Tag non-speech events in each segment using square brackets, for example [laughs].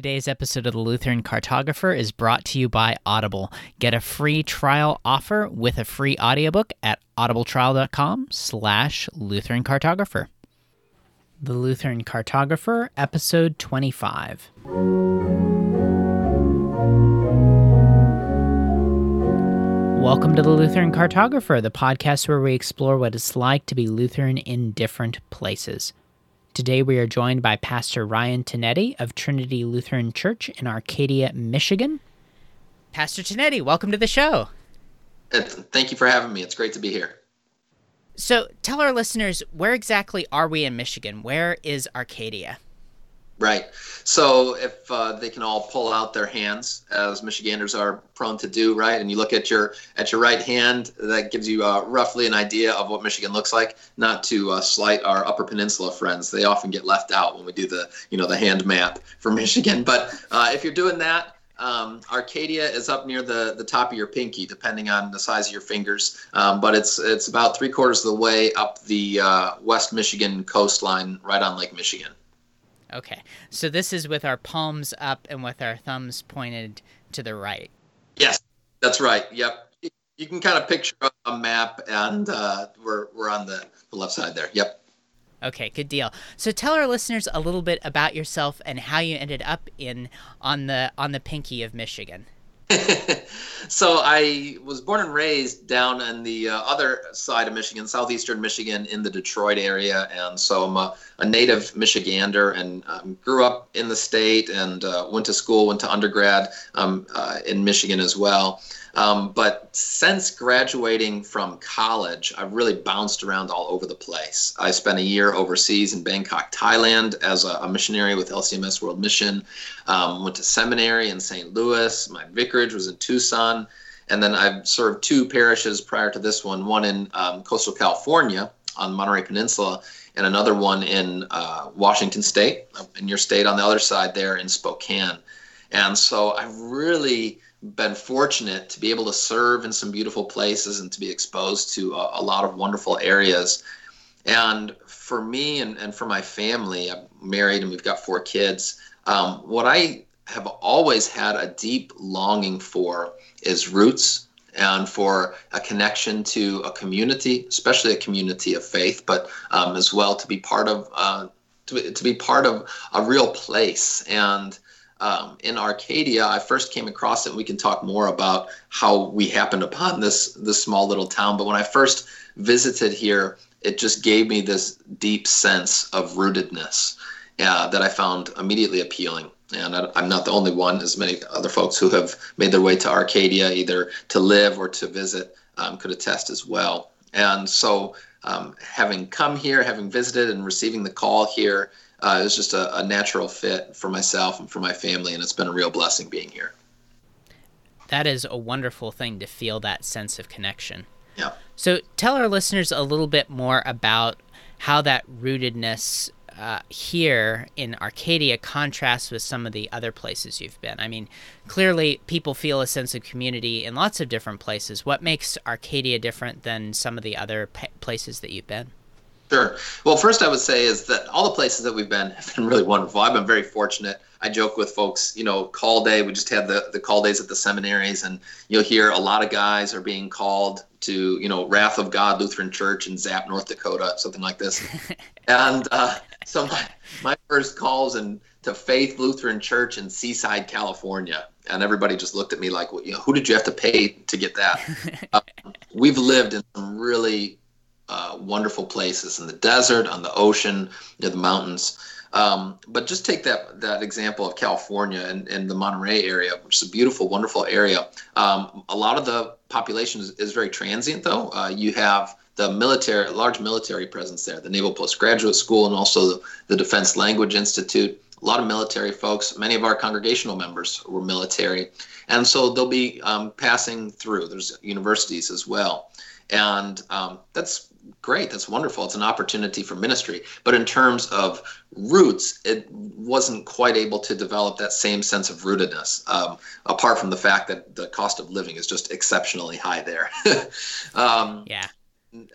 Today's episode of the Lutheran Cartographer is brought to you by Audible. Get a free trial offer with a free audiobook at audibletrial.com slash Lutheran Cartographer. The Lutheran Cartographer, episode 25. Welcome to the Lutheran Cartographer, the podcast where we explore what it's like to be Lutheran in different places. Today we are joined by Pastor Ryan Tinetti of Trinity Lutheran Church in Arcadia, Michigan. Pastor Tinetti, welcome to the show. Uh, thank you for having me. It's great to be here. So, tell our listeners where exactly are we in Michigan? Where is Arcadia? Right. So if uh, they can all pull out their hands, as Michiganders are prone to do, right, and you look at your at your right hand, that gives you uh, roughly an idea of what Michigan looks like. Not to uh, slight our Upper Peninsula friends; they often get left out when we do the you know the hand map for [laughs] Michigan. But uh, if you're doing that, um, Arcadia is up near the, the top of your pinky, depending on the size of your fingers. Um, but it's it's about three quarters of the way up the uh, West Michigan coastline, right on Lake Michigan. Okay. So this is with our palms up and with our thumbs pointed to the right. Yes, that's right. Yep. You can kind of picture a map, and uh, we're, we're on the, the left side there. Yep. Okay, good deal. So tell our listeners a little bit about yourself and how you ended up in on the on the pinky of Michigan. [laughs] so I was born and raised down in the uh, other side of Michigan, southeastern Michigan, in the Detroit area, and so I'm a, a native Michigander and um, grew up in the state and uh, went to school, went to undergrad um, uh, in Michigan as well. Um, but since graduating from college, I've really bounced around all over the place. I spent a year overseas in Bangkok, Thailand, as a, a missionary with LCMS World Mission. Um, went to seminary in St. Louis. My vicarage was in Tucson. And then I've served two parishes prior to this one one in um, coastal California on Monterey Peninsula, and another one in uh, Washington State, in your state on the other side there in Spokane. And so I really been fortunate to be able to serve in some beautiful places and to be exposed to a, a lot of wonderful areas. And for me and, and for my family, I'm married and we've got four kids. Um, what I have always had a deep longing for is roots and for a connection to a community, especially a community of faith, but um, as well to be part of uh, to, to be part of a real place and um, in Arcadia, I first came across it. And we can talk more about how we happened upon this this small little town. But when I first visited here, it just gave me this deep sense of rootedness uh, that I found immediately appealing. And I, am not the only one, as many other folks who have made their way to Arcadia, either to live or to visit, um, could attest as well. And so, um, having come here, having visited, and receiving the call here, uh, it was just a, a natural fit for myself and for my family, and it's been a real blessing being here. That is a wonderful thing to feel that sense of connection. Yeah. So tell our listeners a little bit more about how that rootedness uh, here in Arcadia contrasts with some of the other places you've been. I mean, clearly people feel a sense of community in lots of different places. What makes Arcadia different than some of the other places that you've been? Sure. Well, first I would say is that all the places that we've been have been really wonderful. I've been very fortunate. I joke with folks, you know, call day. We just had the, the call days at the seminaries, and you'll hear a lot of guys are being called to, you know, Wrath of God Lutheran Church in Zap, North Dakota, something like this. [laughs] and uh, so my, my first calls and to Faith Lutheran Church in Seaside, California, and everybody just looked at me like, well, you know, who did you have to pay to get that? uh, [laughs] we've lived in some really uh, wonderful places in the desert, on the ocean, near the mountains. Um, but just take that that example of California and, and the Monterey area, which is a beautiful, wonderful area. Um, a lot of the population is, is very transient, though. Uh, you have the military, large military presence there, the Naval Postgraduate School, and also the, the Defense Language Institute. A lot of military folks. Many of our congregational members were military, and so they'll be um, passing through. There's universities as well, and um, that's great that's wonderful it's an opportunity for ministry but in terms of roots it wasn't quite able to develop that same sense of rootedness um, apart from the fact that the cost of living is just exceptionally high there [laughs] um, yeah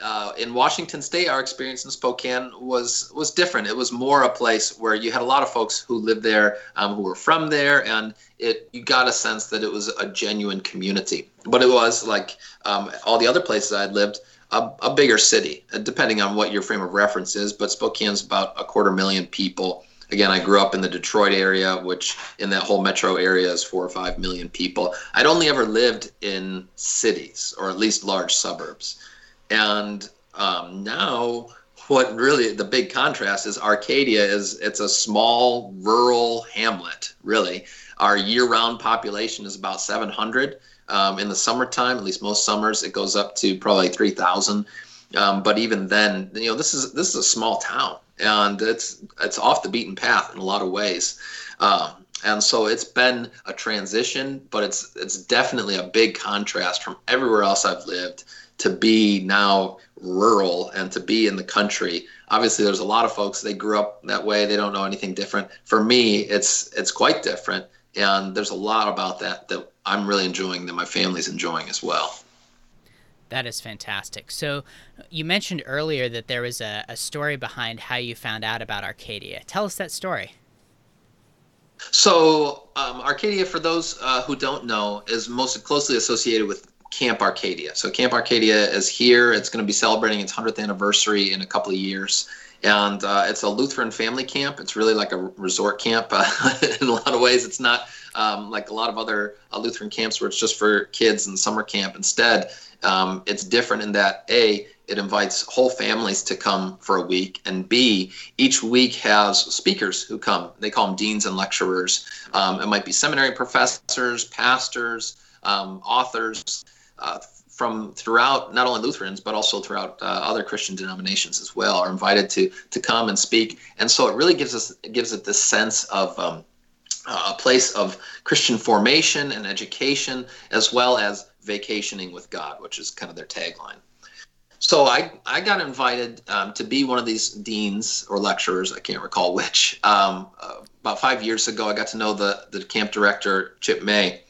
uh, in Washington State, our experience in Spokane was was different. It was more a place where you had a lot of folks who lived there, um, who were from there, and it you got a sense that it was a genuine community. But it was like um, all the other places I'd lived, a, a bigger city, uh, depending on what your frame of reference is. But Spokane's about a quarter million people. Again, I grew up in the Detroit area, which in that whole metro area is four or five million people. I'd only ever lived in cities, or at least large suburbs. And um, now, what really the big contrast is Arcadia is it's a small rural hamlet. Really, our year-round population is about 700. Um, in the summertime, at least most summers, it goes up to probably 3,000. Um, but even then, you know, this is this is a small town, and it's it's off the beaten path in a lot of ways. Um, and so it's been a transition, but it's it's definitely a big contrast from everywhere else I've lived to be now rural and to be in the country obviously there's a lot of folks they grew up that way they don't know anything different for me it's it's quite different and there's a lot about that that i'm really enjoying that my family's enjoying as well. That is fantastic. So you mentioned earlier that there was a, a story behind how you found out about arcadia. Tell us that story. So um, arcadia for those uh, who don't know is most closely associated with Camp Arcadia. So Camp Arcadia is here. It's going to be celebrating its 100th anniversary in a couple of years. And uh, it's a Lutheran family camp. It's really like a resort camp [laughs] uh, in a lot of ways. It's not um, like a lot of other uh, Lutheran camps where it's just for kids and summer camp. Instead, um, it's different in that A, it invites whole families to come for a week, and B, each week has speakers who come. They call them deans and lecturers. Um, it might be seminary professors, pastors, um, authors, uh, from throughout not only Lutherans but also throughout uh, other Christian denominations as well are invited to to come and speak, and so it really gives us gives it this sense of um, a place of Christian formation and education, as well as vacationing with God, which is kind of their tagline. So I, I got invited um, to be one of these deans or lecturers, I can't recall which. Um, uh, about five years ago, I got to know the, the camp director, Chip May,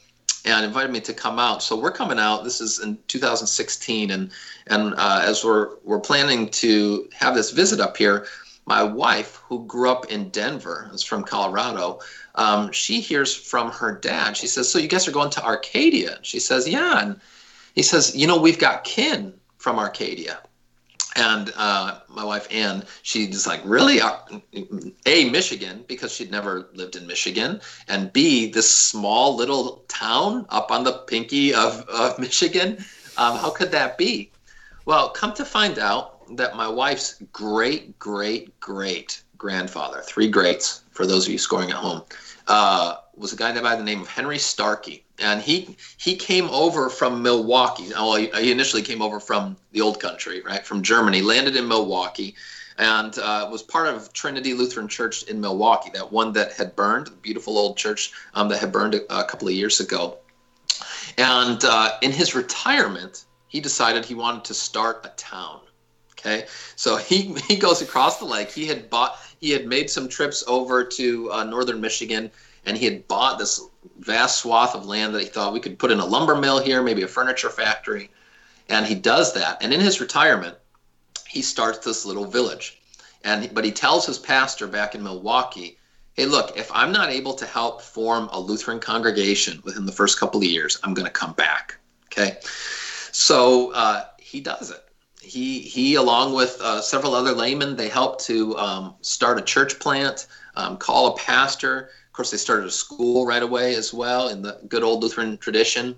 and invited me to come out. So we're coming out. This is in 2016, and and uh, as we're we're planning to have this visit up here, my wife, who grew up in Denver, is from Colorado. Um, she hears from her dad. She says, "So you guys are going to Arcadia?" She says, "Yeah." And he says, "You know, we've got kin from Arcadia." and uh, my wife Ann, she's like, really? A Michigan because she'd never lived in Michigan, and B this small little town up on the pinky of, of [laughs] Michigan. Um, how could that be? Well, come to find out that my wife's great great great grandfather, three greats for those of you scoring at home, uh, was a guy by the name of Henry Starkey and he he came over from Milwaukee. He, he, initially came over from the old country, right, from Germany. Landed in Milwaukee, and uh, was part of Trinity Lutheran Church in Milwaukee, that one that had burned, the beautiful old church um, that had burned a, a, couple of years ago. And uh, in his retirement, he decided he wanted to start a town. Okay, so he [laughs] he goes across the lake. He had bought. He had made some trips over to uh, northern Michigan and he had bought this vast swath of land that he thought we could put in a lumber mill here, maybe a furniture factory. And he does that. And in his retirement, he starts this little village. And but he tells his pastor back in Milwaukee, "Hey, look, if I'm not able to help form a Lutheran congregation within the first couple of years, I'm going to come back." Okay, so uh, he does it. He he, along with uh, several other laymen, they help to um, start a church plant, um, call a pastor, Of course, they started a school right away as well in the good old Lutheran tradition.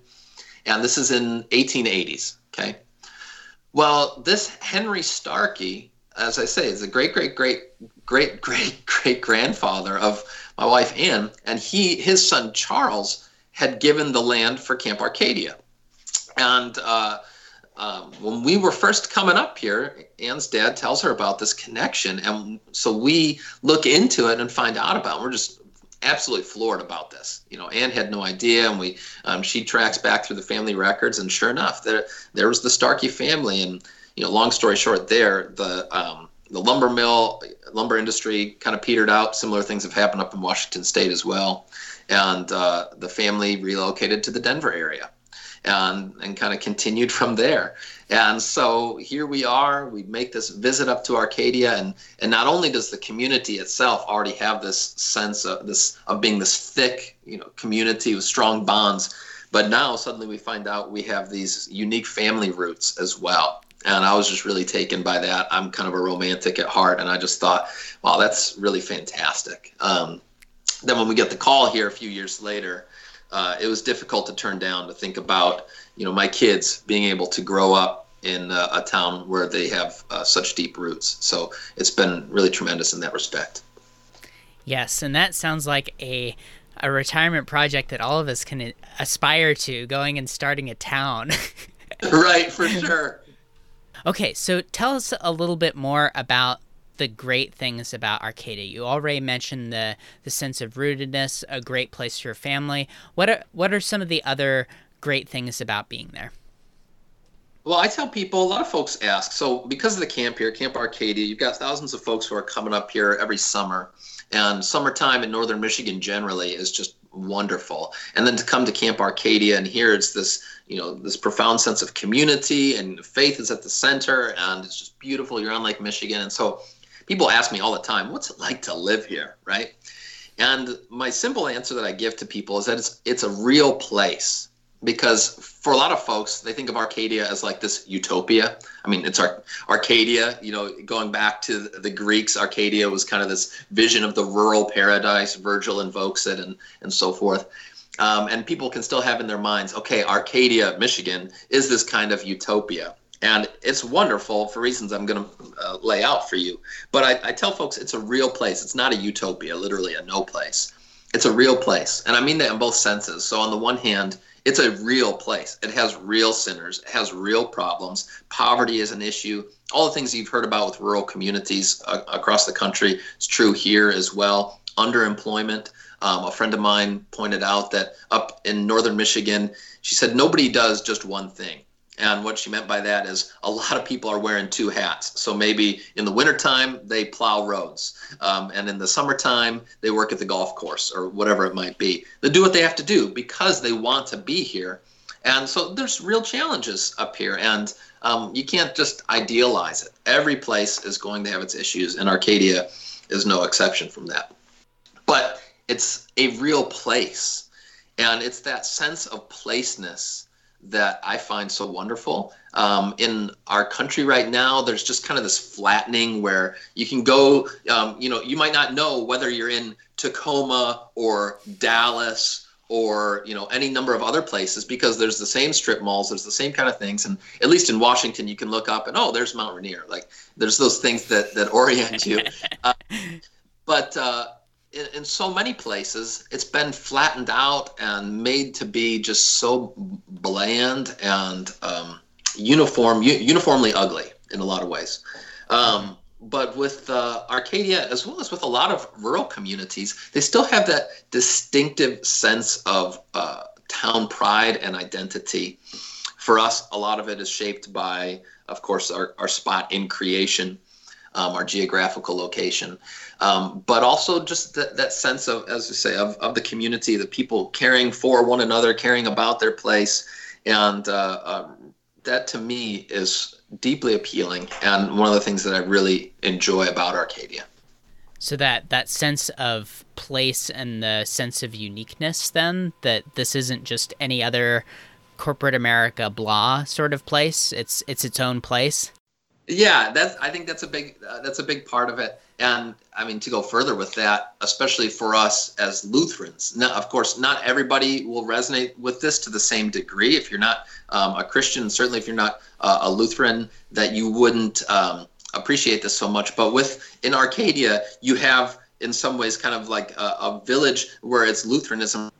And this is in 1880s. Okay. Well, this Henry Starkey, as I say, is a great, great, great, great, [laughs] great, great grandfather of my wife Ann, and he, his son Charles, had given the land for Camp Arcadia. And uh, um, when we were first coming up here, Ann's dad tells her about this connection, and so we look into it and find out about. It. We're just absolutely floored about this. You know, Ann had no idea, and we um, she tracks back through the family records, and sure enough, there there was the Starkey family, and you know, long story short, there the um, the lumber mill lumber industry kind of petered out. Similar things have happened up in Washington State as well, and uh, the family relocated to the Denver area. and and kind of continued from there. And so here we are. We make this visit up to Arcadia, and and not only does the community itself already have this sense of this of being this thick, you know, community with strong bonds, but now suddenly we find out we have these unique family roots as well. And I was just really taken by that. I'm kind of a romantic at heart, and I just thought, wow, that's really fantastic. Um, then when we get the call here a few years later, uh, it was difficult to turn down to think about you know my kids being able to grow up in uh, a town where they have uh, such deep roots. So it's been really tremendous in that respect. Yes, and that sounds like a a retirement project that all of us can aspire to, going and starting a town. [laughs] right, for sure. Okay, so tell us a little bit more about the great things about Arcadia. You already mentioned the the sense of rootedness, a great place for your family. What are what are some of the other great things about being there? Well, I tell people, a lot of folks ask. So, because of the camp here, Camp Arcadia, you've got thousands of folks who are coming up here every summer. And summertime in northern Michigan generally is just wonderful. And then to come to Camp Arcadia and here it's this, you know, this profound sense of community and faith is at the center and it's just beautiful. You're on Lake Michigan. And so people ask me all the time, what's it like to live here, right? And my simple answer that I give to people is that it's it's a real place because for a lot of folks they think of Arcadia as like this utopia. I mean, it's Ar- Arcadia, you know, going back to the Greeks, Arcadia was kind of this vision of the rural paradise. Virgil invokes it and and so forth. Um, and people can still have in their minds, okay, Arcadia, Michigan, is this kind of utopia and it's wonderful for reasons I'm going to uh, lay out for you. But I, I, tell folks it's a real place. It's not a utopia, literally a no place. It's a real place, and I mean that in both senses. So on the one hand, it's a real place. It has real sinners. It has real problems. Poverty is an issue. All the things you've heard about with rural communities uh, across the country is true here as well. Underemployment. Um, a friend of mine pointed out that up in northern Michigan, she said nobody does just one thing and what she meant by that is a lot of people are wearing two hats. So maybe in the wintertime, they plow roads. Um, and in the summertime, they work at the golf course or whatever it might be. They do what they have to do because they want to be here. And so there's real challenges up here. And um, you can't just idealize it. Every place is going to have its issues, and Arcadia is no exception from that. But it's a real place. And it's that sense of placeness that I find so wonderful. Um, in our country right now, there's just kind of this flattening where you can go, um, you know, you might not know whether you're in Tacoma or Dallas or you know any number of other places because there's the same strip malls there's the same kind of things. And at least in washington you can look up and oh there's mount rainier like there's those things that that orient you. [laughs] Uh, but uh, in, in so many places, it's been flattened out and made to be just so bland and um, uniform, u- uniformly ugly in a lot of ways. Um, but with uh, Arcadia, as well as with a lot of rural communities, they still have that distinctive sense of uh, town pride and identity. For us, a lot of it is shaped by, of course, our, our spot in creation um, our geographical location, um, but also just that, that sense of, as you say, of, of the community, the people caring for one another, caring about their place. And uh, uh, that to me is deeply appealing and one of the things that I really enjoy about Arcadia. So that that sense of place and the sense of uniqueness, then that this isn't just any other corporate America blah sort of place. It's it's its own place. Yeah, that's. I think that's a big. Uh, that's a big part of it. And I mean, to go further with that, especially for us as Lutherans. Now, of course, not everybody will resonate with this to the same degree. If you're not um, a Christian, certainly if you're not uh, a Lutheran, that you wouldn't um, appreciate this so much. But with in Arcadia, you have in some ways kind of like a, a village where it's Lutheranism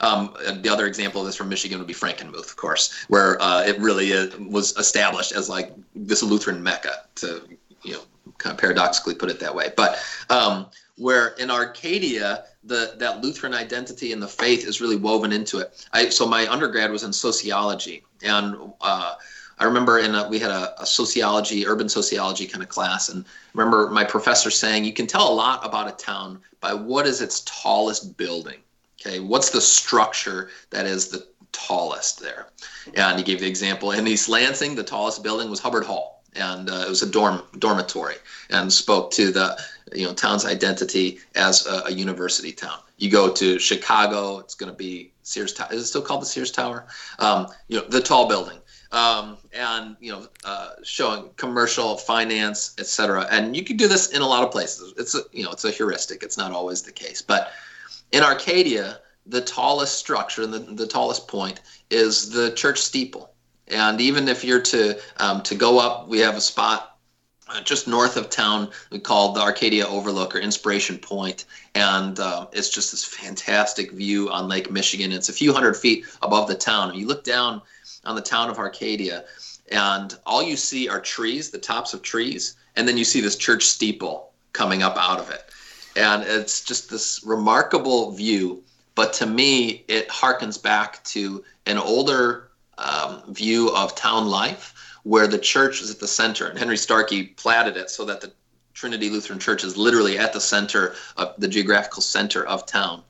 um, the other example of this from Michigan would be Frankenmuth, of course, where uh, it really is, was established as like this Lutheran mecca, to you know, kind of paradoxically put it that way. But um, where in Arcadia, the that Lutheran identity and the faith is really woven into it. I, so my undergrad was in sociology, and uh, I remember in a, we had a, a, sociology, urban sociology kind of class, and remember my professor saying you can tell a lot about a town by what is its tallest building. Okay, what's the structure that is the tallest there. And he gave the example in East Lansing, the tallest building was Hubbard Hall, and uh, it was a dorm dormitory, and spoke to the you know town's identity as a, a university town. You go to Chicago, it's going to be Sears Tower. Is it still called the Sears Tower? Um, you know, the tall building. Um, and you know, uh, showing commercial finance, etc. And you can do this in a lot of places. It's a you know, it's a heuristic. It's not always the case, but in Arcadia, the tallest structure and the, the tallest point is the church steeple. And even if you're to um, to go up, we have a spot uh, just north of town we call the Arcadia Overlook or Inspiration Point, and um, it's just this fantastic view on Lake Michigan. It's a few hundred feet above the town. And you look down on the town of Arcadia, and all you see are trees, the tops of trees, and then you see this church steeple coming up out of it, and it's just this remarkable view. But to me, it harkens back to an older um, view of town life where the church is at the center. And Henry Starkey platted it so that the Trinity Lutheran Church is literally at the center of the geographical center of town.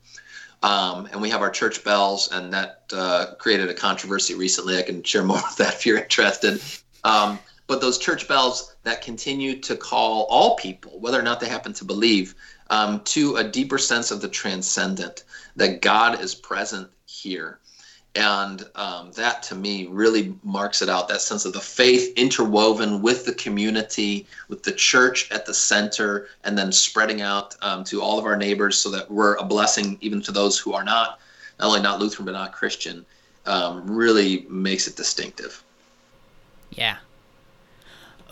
Um, and we have our church bells, and that uh, created a controversy recently. I can share more [laughs] of that if you're interested. Um, but those church bells that continue to call all people, whether or not they happen to believe, um, to a deeper sense of the transcendent, that God is present here. And um, that to me really marks it out that sense of the faith interwoven with the community with the church at the center and then spreading out um, to all of our neighbors so that we're a blessing even to those who are not not only not lutheran but not christian um, really makes it distinctive. Yeah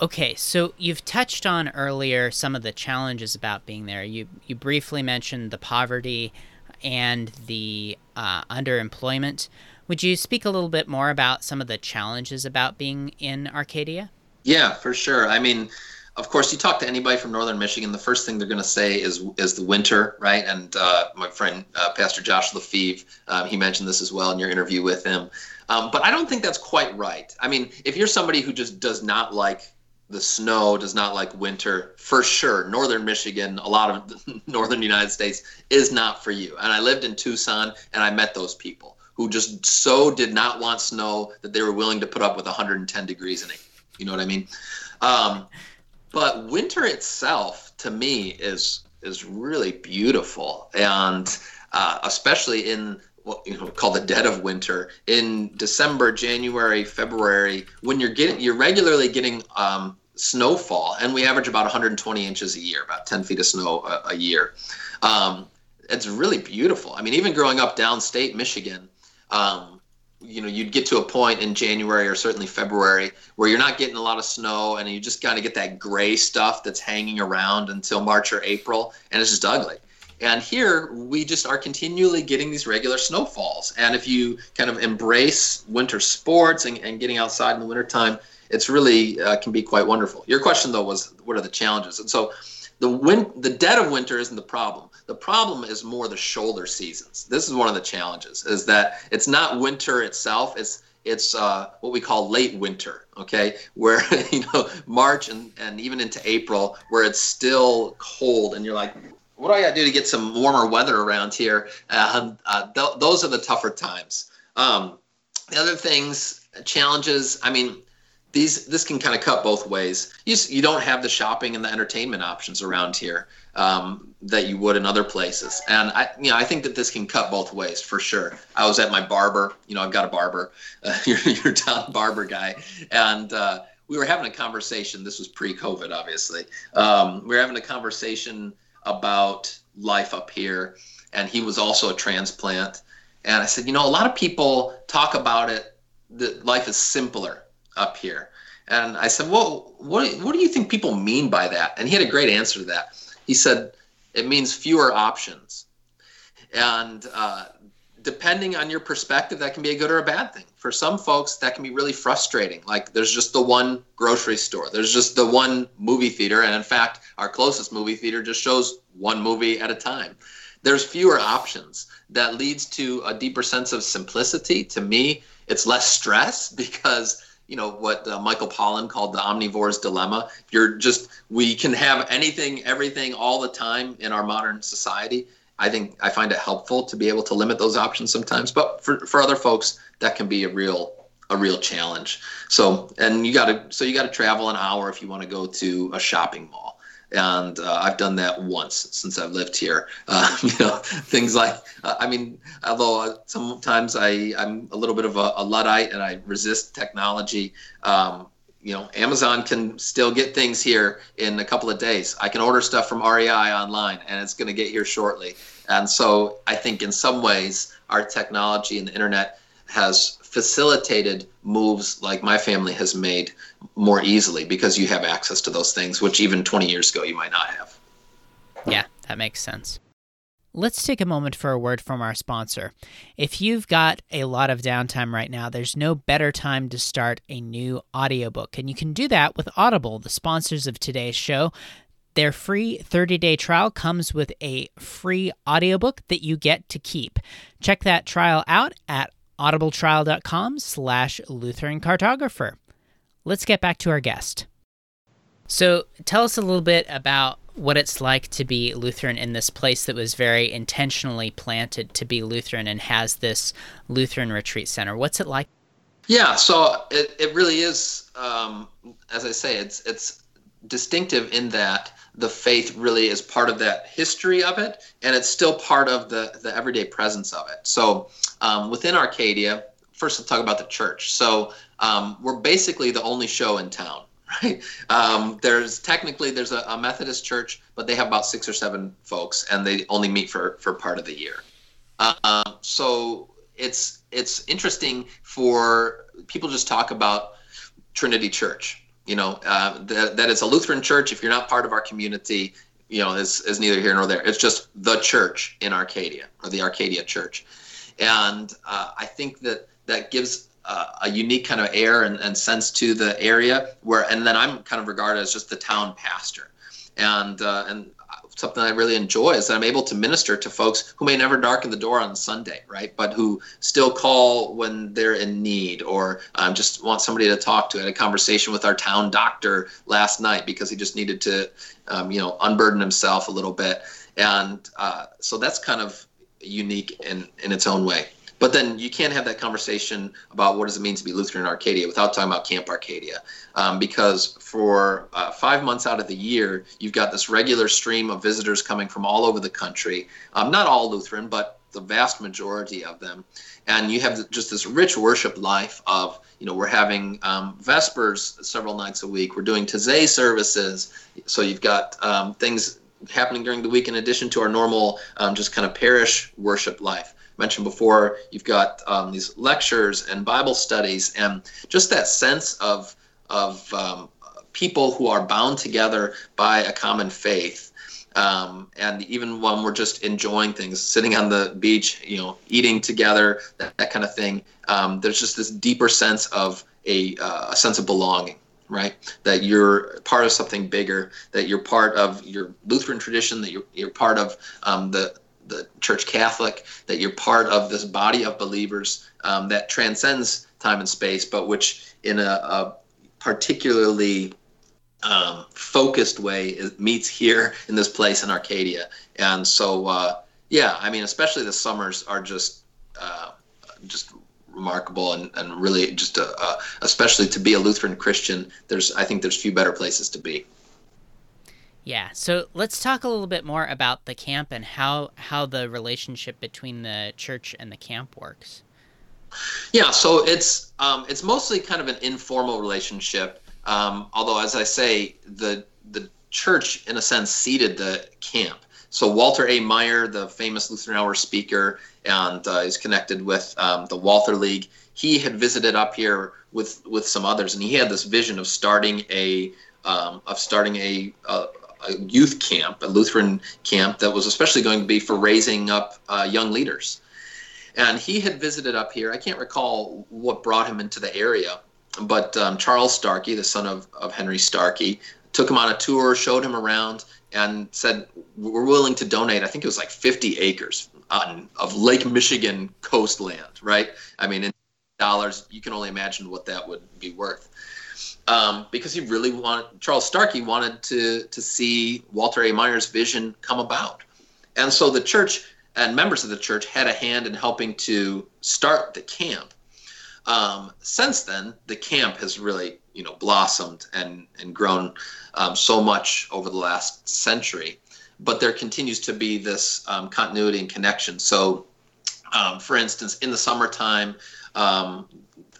okay so you've touched on earlier some of the challenges about being there you you briefly mentioned the poverty and the uh, underemployment would you speak a little bit more about some of the challenges about being in Arcadia? Yeah, for sure. I mean, of course, you talk to anybody from Northern Michigan, the first thing they're going to say is is the winter, right? And uh, my friend uh, Pastor Josh Lefevre, um, he mentioned this as well in your interview with him. Um, but I don't think that's quite right. I mean, if you're somebody who just does not like the snow, does not like winter, for sure, Northern Michigan, a lot of the [laughs] Northern United States, is not for you. And I lived in Tucson, and I met those people who just so did not want snow that they were willing to put up with 110 degrees in it. You know what I mean? Um, but winter itself, to me, is is really beautiful, and uh, especially in what you know called the dead of winter in December, January, February, when you're getting you're regularly getting um, snowfall, and we average about 120 inches a year, about 10 feet of snow a, a year. Um, it's really beautiful. I mean, even growing up downstate Michigan, um, you know, you'd get to a point in January or certainly February where you're not getting a lot of snow and you just kind of get that gray stuff that's hanging around until March or April, and it's just ugly. And here we just are continually getting these regular snowfalls. And if you kind of embrace winter sports and, and getting outside in the wintertime, it's really uh, can be quite wonderful. Your question though was what are the challenges? And so the win- the dead of winter isn't the problem. The problem is more the shoulder seasons. This is one of the challenges is that it's not winter itself. It's it's uh, what we call late winter, okay, where [laughs] you know March and, and even into April, where it's still cold, and you're like, what do I got to do to get some warmer weather around here? Uh, uh, th- those are the tougher times. Um, the other things, challenges. I mean, these this can kind of cut both ways. You you don't have the shopping and the entertainment options around here um, that you would in other places, and I you know I think that this can cut both ways for sure. I was at my barber, you know I've got a barber, [laughs] uh, you're you're town barber guy, and uh, we were having a conversation. This was pre-COVID, obviously. Um, we were having a conversation about life up here, and he was also a transplant, and I said, you know, a lot of people talk about it that life is simpler up here. And I said, well, what, what do you think people mean by that? And he had a great answer to that. He said, it means fewer options. And uh, depending on your perspective, that can be a good or a bad thing. For some folks, that can be really frustrating. Like there's just the one grocery store, there's just the one movie theater. And in fact, our closest movie theater just shows one movie at a time. There's fewer options. That leads to a deeper sense of simplicity. To me, it's less stress [laughs] because you know what uh, Michael Pollan called the omnivore's dilemma. You're just we can have anything, everything, all the time in our modern society. I think I find it helpful to be able to limit those options sometimes. But for, for other folks, that can be a real a real challenge. So and you got to so you got to travel an hour if you want to go to a shopping mall. And uh, I've done that once since I've lived here. Uh, [laughs] you know, things like uh, I mean, although uh, sometimes I I'm a little bit of a, a luddite and I resist technology. Um, you know, Amazon can still get things here in a couple of days. I can order stuff from REI online and it's going to get here shortly. And so I think in some ways our technology and the internet has facilitated moves like my family has made more easily because you have access to those things, which even 20 years ago you might not have. Yeah, that makes sense. Let's take a moment for a word from our sponsor. If you've got a lot of downtime right now, there's no better time to start a new audiobook. And you can do that with Audible, the sponsors of today's show. Their free 30-day trial comes with a free audiobook that you get to keep. Check that trial out at audibletrial.com slash Lutheran Cartographer. Let's get back to our guest. So tell us a little bit about what it's like to be Lutheran in this place that was very intentionally planted to be Lutheran and has this Lutheran retreat center. What's it like? Yeah, so it, it really is, um, as I say, it's it's distinctive in that the faith really is part of that history of it, and it's still part of the the everyday presence of it. So um, within Arcadia, first let's talk about the church. So um, we're basically the only show in town [laughs] right? Um, there's technically there's a, a, Methodist church, but they have about six or seven folks, and they only meet for for part of the year. Uh, so it's it's interesting for people just talk about Trinity Church. You know uh, that that it's a Lutheran church. If you're not part of our community, you know is is neither here nor there. It's just the church in Arcadia or the Arcadia Church, and uh, I think that that gives uh, a unique kind of air and, and, sense to the area where and then i'm kind of regarded as just the town pastor and uh, and something i really enjoy is that i'm able to minister to folks who may never darken the door on sunday right? But who still call when they're in need or um, just want somebody to talk to. I had a conversation with our town doctor last night because he just needed to um, you know unburden himself a little bit. And uh, so that's kind of unique in in its own way but then you can't have that conversation about what does it mean to be Lutheran in Arcadia without talking about Camp Arcadia, um, because for uh, five months out of the year, you've got this regular stream of visitors coming from all over the country. Um, not all Lutheran, but the vast majority of them, and you have just this rich worship life of you know we're having um, vespers several nights a week. We're doing Taizé services, so you've got um, things happening during the week in addition to our normal um, just kind of parish worship life mentioned before, you've got um, these lectures and Bible studies, and just that sense of of um, people who are bound together by a common faith. Um, and even when we're just enjoying things, sitting on the beach, you know, eating together, that, that kind of thing, um, there's just this deeper sense of a, uh, a sense of belonging right? That you're part of something bigger, that you're part of your Lutheran tradition, that you're, you're part of um, the, the Church Catholic, that you're part of this body of believers um, that transcends time and space, but which in a, a particularly um, focused way meets here in this place in Arcadia. And so, uh, yeah, I mean, especially the summers are just uh, just remarkable and, and really just a, a, especially to be a Lutheran Christian. There's I think there's few better places to be. Yeah, so let's talk a little bit more about the camp and how how the relationship between the church and the camp works. Yeah, so it's um, it's mostly kind of an informal relationship. Um, although, as I say, the the church, in a sense, seeded the camp. So Walter A. Maier, the famous Lutheran Hour speaker, and uh, is connected with um, the Walther League. He had visited up here with with some others, and he had this vision of starting a um, of starting a, a, a youth camp, a Lutheran camp that was especially going to be for raising up uh, young leaders. And he had visited up here. I can't recall what brought him into the area, but um, Charles Starkey, the son of, of Henry Starkey, took him on a tour, showed him around, and said, We're willing to donate, I think it was like 50 acres on, of Lake Michigan coastland, right? I mean, in dollars, you can only imagine what that would be worth um, because he really wanted Charles Starkey wanted to to see Walter A. Maier's vision come about, And so the church and members of the church had a hand in helping to start the camp. Um, since then, the camp has really, you know, blossomed and and grown um, so much over the last century. But there continues to be this um, continuity and connection. So, um, for instance, in the summertime, um,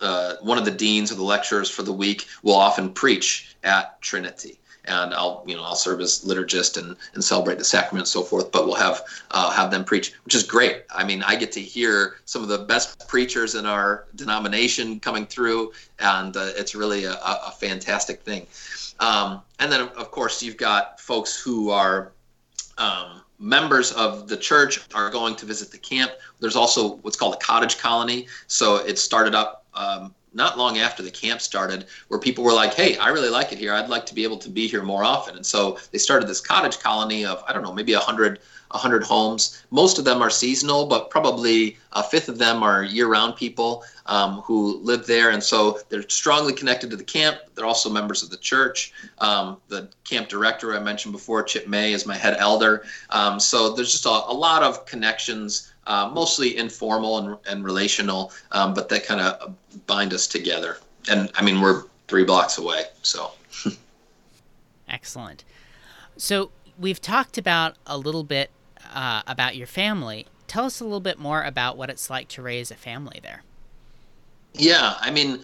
uh, one of the deans or the lecturers for the week will often preach at Trinity and I'll you know I'll serve as liturgist and, and celebrate the sacrament and so forth. But we'll have uh, have them preach, which is great. I mean, I get to hear some of the best preachers in our denomination coming through, and uh, it's really a, a, fantastic thing. Um, and then of course you've got folks who are um, members of the church are going to visit the camp. There's also what's called a cottage colony. So it started up um, not long after the camp started where people were like, hey, I really like it here. I'd like to be able to be here more often. And so they started this cottage colony of, I don't know, maybe 100, 100 homes. Most of them are seasonal, but probably a fifth of them are year round people um, who live there. And so they're strongly connected to the camp. They're also members of the church. Um, the camp director I mentioned before, Chip May, is my head elder. Um, so there's just a, a lot of connections uh, mostly informal and, and relational, um, but that kind of bind us together. And I mean, we're three blocks away, so. [laughs] Excellent. So we've talked about a little bit uh, about your family. Tell us a little bit more about what it's like to raise a family there. Yeah, I mean,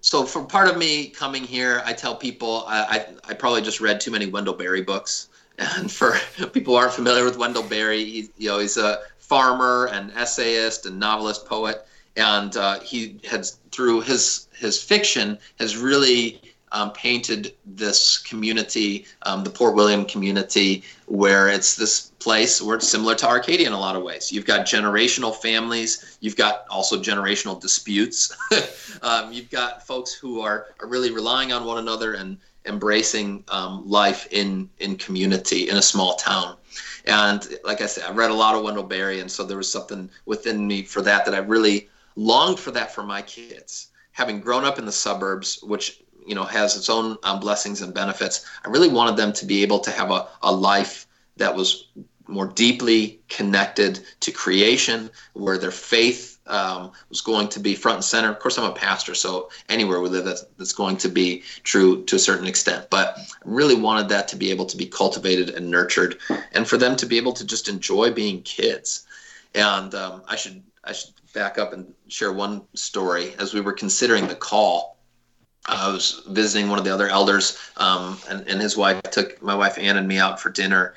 so for part of me coming here, I tell people I, I, I probably just read too many Wendell Berry books. [laughs] And for people who aren't familiar with Wendell Berry, he, you know, he's a farmer and essayist and novelist poet and uh, he has through his his fiction has really um, painted this community, um, the Port William community, where it's this place where it's similar to Arcadia in a lot of ways. You've got generational families, you've got also generational disputes, [laughs] um, you've got folks who are, are really relying on one another and embracing um, life in in community in a small town. And like I said, I read a lot of Wendell Berry, and so there was something within me for that that I really longed for that for my kids. Having grown up in the suburbs, which you know has its own um, blessings and benefits, I really wanted them to be able to have a, a life that was more deeply connected to creation, where their faith um, was going to be front and center. Of course, I'm a pastor, so anywhere we live, that's, that's going to be true to a certain extent. But I really wanted that to be able to be cultivated and nurtured, and for them to be able to just enjoy being kids. And um, I should I should back up and share one story. As we were considering the call, I was visiting one of the other elders, um, and, and his wife took my wife Ann and me out for dinner.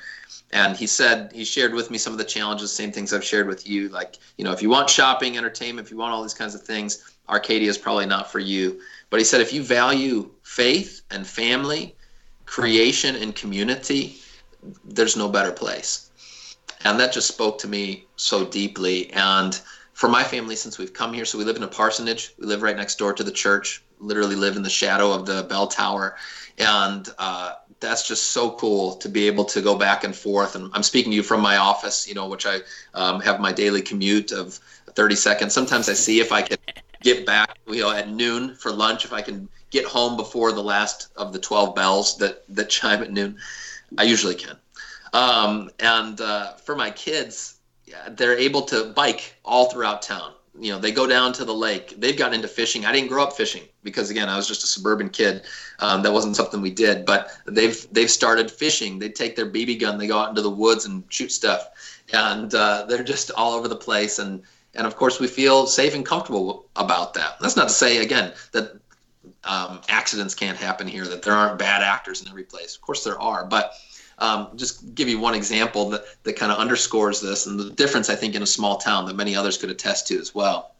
And he said he shared with me some of the challenges same things i've shared with you like you know if you want shopping entertainment if you want all these kinds of things arcadia is probably not for you. But he said if you value faith and family creation and community there's no better place. And that just spoke to me so deeply. And for my family since we've come here so we live in a parsonage we live right next door to the church literally live in the shadow of the bell tower and uh, that's just so cool to be able to go back and forth. And I'm speaking to you from my office, you know, which I um, have my daily commute of 30 seconds. Sometimes I see if I can get back, you know, at noon for lunch, if I can get home before the last of the 12 bells that, that chime at noon. I usually can. Um, and uh, for my kids, they're able to bike all throughout town you know they go down to the lake they've gotten into fishing i didn't grow up fishing because again i was just a suburban kid um, that wasn't something we did but they've they've started fishing. They take their bb gun they go out into the woods and shoot stuff and uh, they're just all over the place and and of course we feel safe and comfortable about that. That's not to say again that um, accidents can't happen here that there aren't bad actors in every place. Of course there are but um, just give you one example that, that kind of underscores this and the difference, I think, in a small town that many others could attest to as well.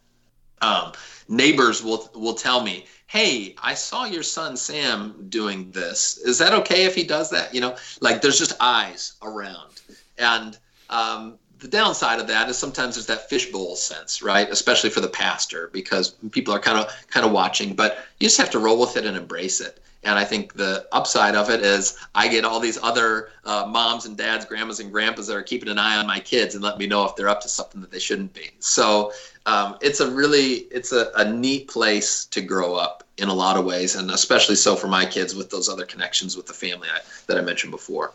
Um, neighbors will will tell me, "Hey, I saw your son Sam doing this. Is that okay if he does that?" You know, like there's just eyes around, and um, the downside of that is sometimes there's that fishbowl sense, right? Especially for the pastor, because people are kind of kind of watching. But you just have to roll with it and embrace it. And I think the upside of it is I get all these other uh, moms and dads, grandmas and grandpas that are keeping an eye on my kids and let me know if they're up to something that they shouldn't be. So um, it's a really it's a, a neat place to grow up in a lot of ways, and especially so for my kids with those other connections with the family I, that I mentioned before.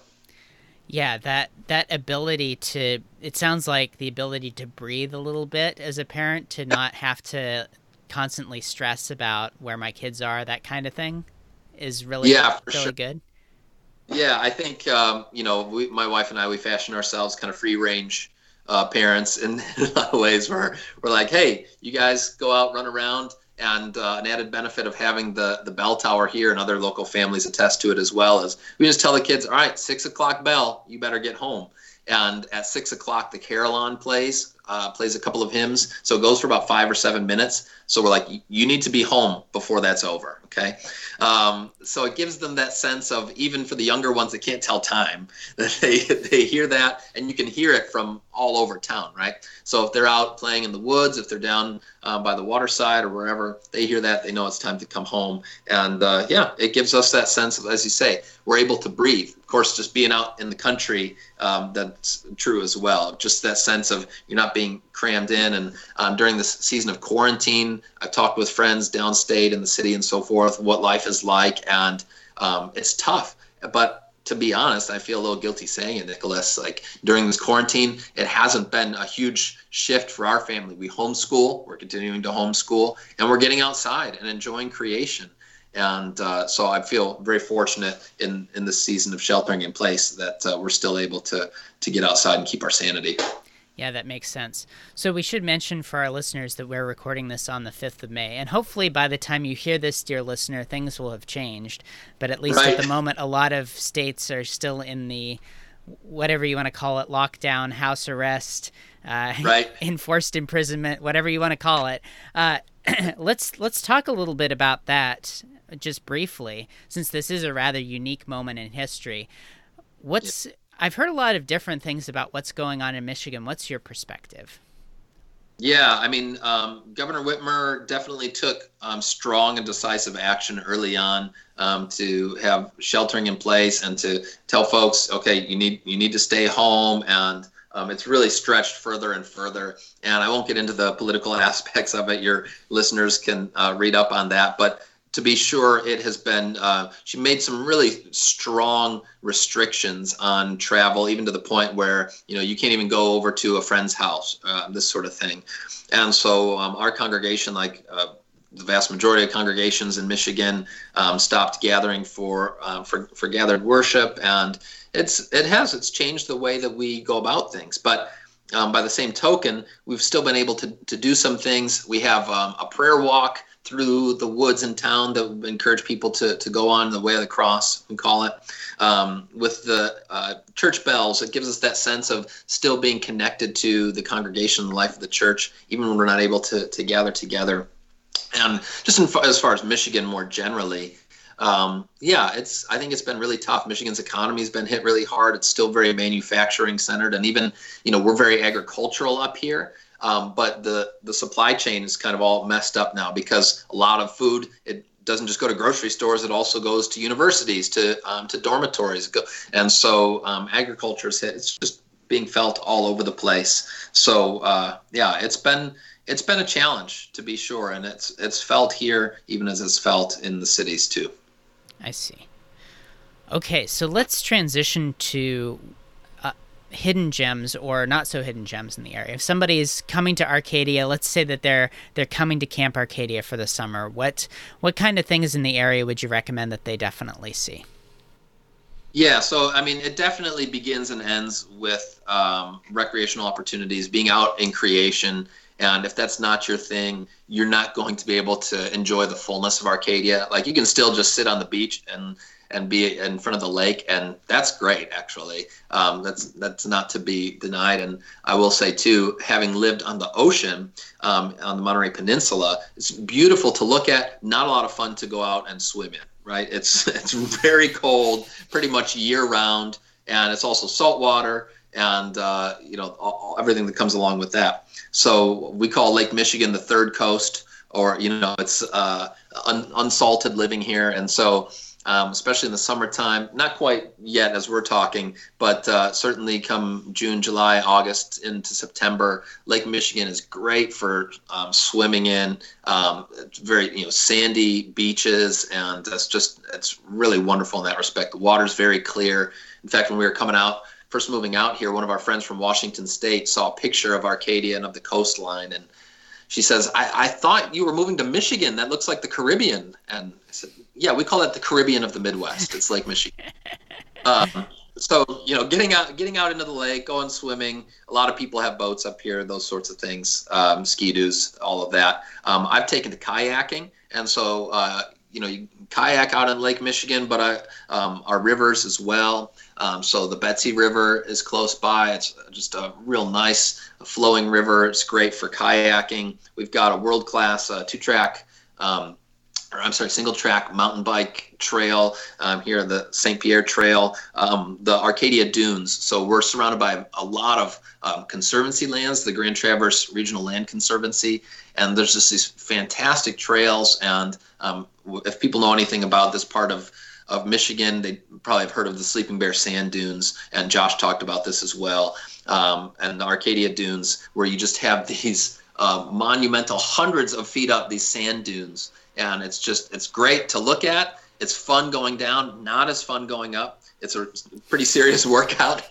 Yeah, that that ability to it sounds like the ability to breathe a little bit as a parent to not have to constantly stress about where my kids are, that kind of thing is really yeah, really sure. good. Yeah, I think um, you know, we, my wife and I, we fashion ourselves kind of free range uh, parents in, in, [laughs] a lot of ways. Where we're like, hey, you guys go out, run around, and uh, an added benefit of having the the bell tower here and other local families attest to it as well is we just tell the kids, all right, six o'clock bell, you better get home. And at six o'clock, the carillon plays, uh, plays a couple of hymns. So it goes for about five or seven minutes. So we're like, you need to be home before that's over. Okay. Um, so it gives them that sense of, even for the younger ones that can't tell time, [laughs] that they, they hear that and you can hear it from all over town, right? So if they're out playing in the woods, if they're down um, by the waterside or wherever, they hear that, they know it's time to come home. And uh, yeah, it gives us that sense of, as you say, we're able to breathe. Of course, just being out in the country, um, that's true as well. Just that sense of you're not being crammed in. And um, during this season of quarantine, I've talked with friends downstate in the city and so forth, what life is like. And um, it's tough. But to be honest, I feel a little guilty saying it, Nicholas. Like during this quarantine, it hasn't been a huge shift for our family. We homeschool, we're continuing to homeschool, and we're getting outside and enjoying creation. And uh, so I feel very fortunate in in this season of sheltering in place that uh, we're still able to to get outside and keep our sanity. Yeah, that makes sense. So we should mention for our listeners that we're recording this on the 5th of May. And hopefully by the time you hear this, dear listener, things will have changed. But at least right. at the moment, a lot of states are still in the whatever you want to call it lockdown, house arrest, uh, right. [laughs] enforced imprisonment, whatever you want to call it. Uh, [clears throat] let's let's talk a little bit about that just briefly, since this is a rather unique moment in history. What's I've heard a lot of different things about what's going on in Michigan. What's your perspective? Yeah, I mean, um, Governor Whitmer definitely took um, strong and decisive action early on um, to have sheltering in place and to tell folks, okay, you need you need to stay home, and um, it's really stretched further and further. And I won't get into the political [laughs] aspects of it. Your listeners can uh, read up on that, but to be sure, it has been, uh, she made some really strong restrictions on travel, even to the point where, you know, you can't even go over to a friend's house, uh, this sort of thing. And so um, our congregation, like uh, the vast majority of congregations in Michigan, um, stopped gathering for, uh, for, for gathered worship. And it's, it has, it's changed the way that we go about things. But um, by the same token, we've still been able to, to do some things. We have um, a prayer walk through the woods in town that would encourage people to, to go on the way of the cross, we call it. Um, with the uh, church bells, it gives us that sense of still being connected to the congregation, the life of the church, even when we're not able to, to gather together. And just in, as far as Michigan more generally, um, yeah, it's. I think it's been really tough. Michigan's economy has been hit really hard. It's still very manufacturing centered, and even you know we're very agricultural up here. Um, but the the supply chain is kind of all messed up now because a lot of food it doesn't just go to grocery stores; it also goes to universities, to um, to dormitories, and so um, agriculture is it's just being felt all over the place. So uh, yeah, it's been it's been a challenge to be sure, and it's it's felt here even as it's felt in the cities too. I see. Okay, so let's transition to hidden gems or not so hidden gems in the area. If somebody's coming to Arcadia, let's say that they're they're coming to Camp Arcadia for the summer, what what kind of things in the area would you recommend that they definitely see? Yeah, so I mean, it definitely begins and ends with um, recreational opportunities, being out in creation. And if that's not your thing, you're not going to be able to enjoy the fullness of Arcadia. Like you can still just sit on the beach and and be in front of the lake, and that's great. Actually, um, that's that's not to be denied. And I will say too, having lived on the ocean um, on the Monterey Peninsula, it's beautiful to look at. Not a lot of fun to go out and swim in. Right? It's [laughs] it's very cold, pretty much year round, and it's also salt water and uh, you know all, everything that comes along with that. So we call Lake Michigan the third coast, or you know it's uh, un- unsalted living here, and so um, especially in the summertime. Not quite yet as we're talking, but uh, certainly come June, July, August into September, Lake Michigan is great for um, swimming in. Um, very you know sandy beaches, and it's just it's really wonderful in that respect. The water's very clear. In fact, when we were coming out first moving out here, one of our friends from Washington State saw a picture of Arcadia and of the coastline, and she says, I, I thought you were moving to Michigan. That looks like the Caribbean. And I said, Yeah, we call that the Caribbean of the Midwest. It's Lake Michigan. um, [laughs] so you know, getting out, getting out into the lake, going swimming. A lot of people have boats up here, those sorts of things, um, ski-doos, all of that. Um, I've taken to kayaking, and so uh, you know, you kayak out in Lake Michigan, but I, um, our rivers as well. Um, so the Betsie River is close by. It's just a real nice flowing river. It's great for kayaking. We've got a world-class uh, two-track um, or I'm sorry, single track mountain bike trail um, here, the St. Pierre Trail, um, the Arcadia Dunes. So we're surrounded by a lot of um, conservancy lands, the Grand Traverse Regional Land Conservancy, and there's just these fantastic trails. And um, if people know anything about this part of of Michigan, they probably have heard of the Sleeping Bear Sand Dunes, and Josh talked about this as well. Um, and the Arcadia Dunes, where you just have [laughs] these uh, monumental, hundreds of feet up, these sand dunes and it's just it's great to look at. It's fun going down, not as fun going up. It's a pretty serious [laughs] workout.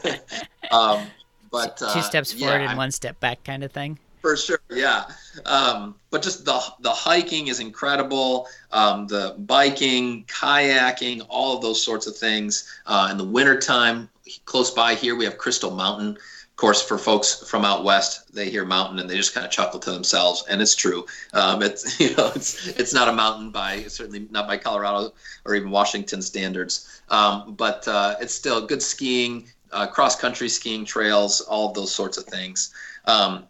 [laughs] um, but two uh, steps forward yeah, and one step back, kind of thing. For sure, yeah. Um, but just the the hiking is incredible. Um, the biking, kayaking, all of those sorts of things. Uh, in the wintertime, close by here, we have Crystal Mountain, Of course, for folks from out west, they hear mountain and they just kind of chuckle to themselves, and it's true. Um, it's [laughs] you know it's it's not a mountain by certainly not by Colorado or even Washington standards, um, but uh, it's still good skiing, uh, cross country skiing trails, all of those sorts of things. Um,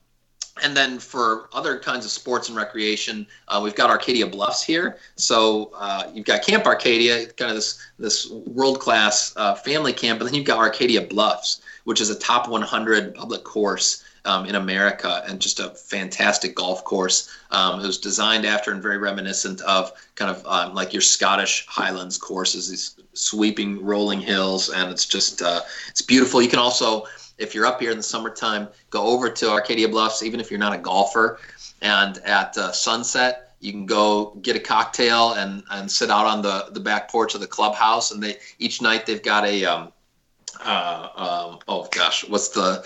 and then for other kinds of sports and recreation, uh, we've got Arcadia Bluffs here. So uh, you've got Camp Arcadia, kind of this this world class uh, family camp, and then you've got Arcadia Bluffs which is a top 100 public course um, in America and just a fantastic golf course. Um, it was designed after and very reminiscent of kind of um, like your Scottish Highlands courses, these sweeping rolling hills, and it's just uh, it's beautiful. You can also, if you're up here in the summertime, go over to Arcadia Bluffs, even if you're not a golfer, and at uh, sunset. You can go get a cocktail and, and sit out on the, the back porch of the clubhouse, and they each night they've got a um, uh, um, oh gosh, what's the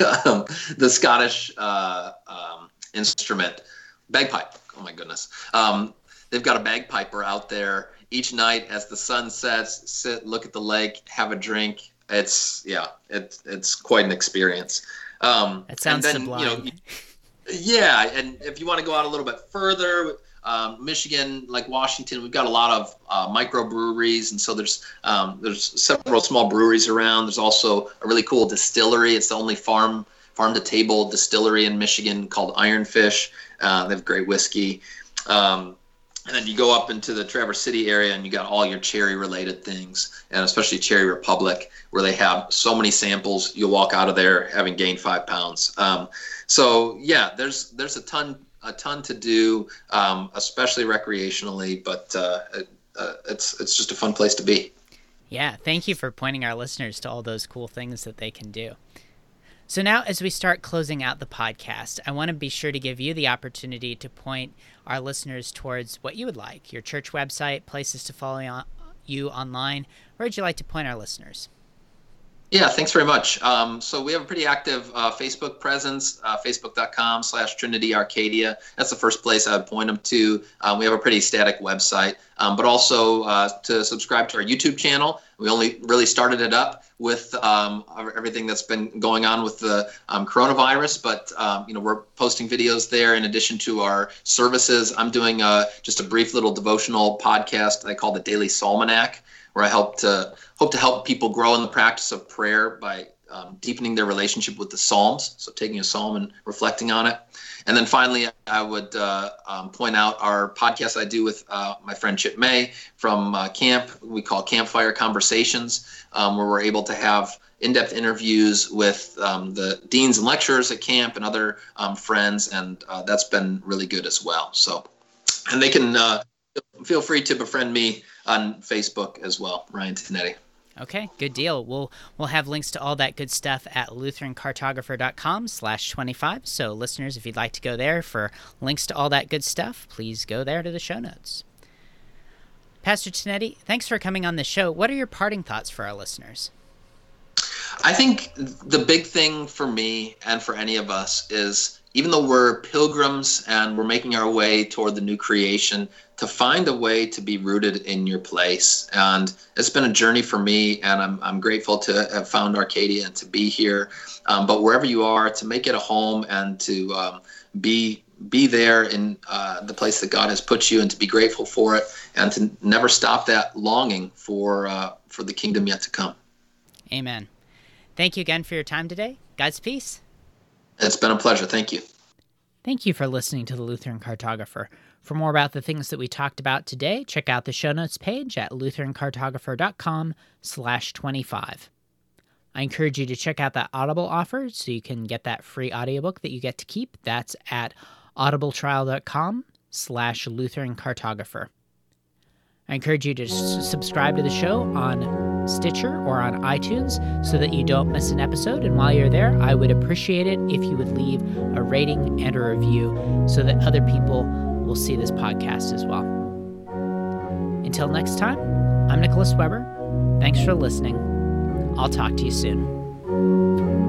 [laughs] um, the Scottish uh, um, instrument? Bagpipe. Oh my goodness. Um, they've got a bagpiper out there each night as the sun sets. Sit, look at the lake, have a drink. It's yeah, it's it's quite an experience. Um, it sounds then, sublime. You know, yeah, and if you want to go out a little bit further, um, Michigan, like Washington, we've got a lot of uh, microbreweries, and so there's um, there's several small breweries around. There's also a really cool distillery. It's the only farm farm to table distillery in Michigan called Iron Fish. Uh, they have great whiskey. Um, and then you go up into the Traverse City area, and you got all your cherry related things, and especially Cherry Republic, where they have so many samples. You'll walk out of there having gained five pounds. Um, so yeah, there's there's a ton a ton to do, um, especially recreationally. But uh, uh, it's it's just a fun place to be. Yeah, thank you for pointing our listeners to all those cool things that they can do. So now, as we start closing out the podcast, I want to be sure to give you the opportunity to point our listeners towards what you would like your church website, places to follow you online. Where would you like to point our listeners? Yeah, thanks very much. Um, so we have a pretty active uh, Facebook presence, uh, facebook.com slash Trinity Arcadia. That's the first place I would point them to. Um, we have a pretty static website, um, but also uh, to subscribe to our YouTube channel. We only really started it up with um, everything that's been going on with the um, coronavirus, but um, you know we're posting videos there in addition to our services. I'm doing a, uh, just a brief little devotional podcast I call the Daily Psalmanac where I help to hope to help people grow in the practice of prayer by um, deepening their relationship with the Psalms. So taking a psalm and reflecting on it. And then finally, I would uh, um, point out our podcast I do with uh, my friend Chip May from uh, camp. We call Campfire Conversations, um, where we're able to have in-depth interviews with um, the deans and lecturers at camp and other um, friends, and uh, that's been really good as well. So, and they can uh, feel free to befriend me on Facebook as well, Ryan Tinetti. Okay, good deal. We'll we'll have links to all that good stuff at lutherancartographer.com slash 25. So listeners, if you'd like to go there for links to all that good stuff, please go there to the show notes. Pastor Tinetti, thanks for coming on the show. What are your parting thoughts for our listeners? I think the big thing for me and for any of us is even though we're pilgrims and we're making our way toward the new creation, to find a way to be rooted in your place. And it's been a journey for me, and I'm, I'm grateful to have found Arcadia and to be here. Um, but wherever you are, to make it a home and to um, be be there in uh, the place that God has put you, and to be grateful for it, and to never stop that longing for uh, for the kingdom yet to come. Amen. Thank you again for your time today. God's peace. It's been a pleasure. Thank you. Thank you for listening to the Lutheran Cartographer. For more about the things that we talked about today, check out the show notes page at lutherancartographer.com slash 25. I encourage you to check out that Audible offer so you can get that free audiobook that you get to keep. That's at audibletrial.com slash lutherancartographer. I encourage you to s- subscribe to the show on Stitcher or on iTunes so that you don't miss an episode. And while you're there, I would appreciate it if you would leave a rating and a review so that other people will see this podcast as well. Until next time, I'm Nicholas Weber. Thanks for listening. I'll talk to you soon.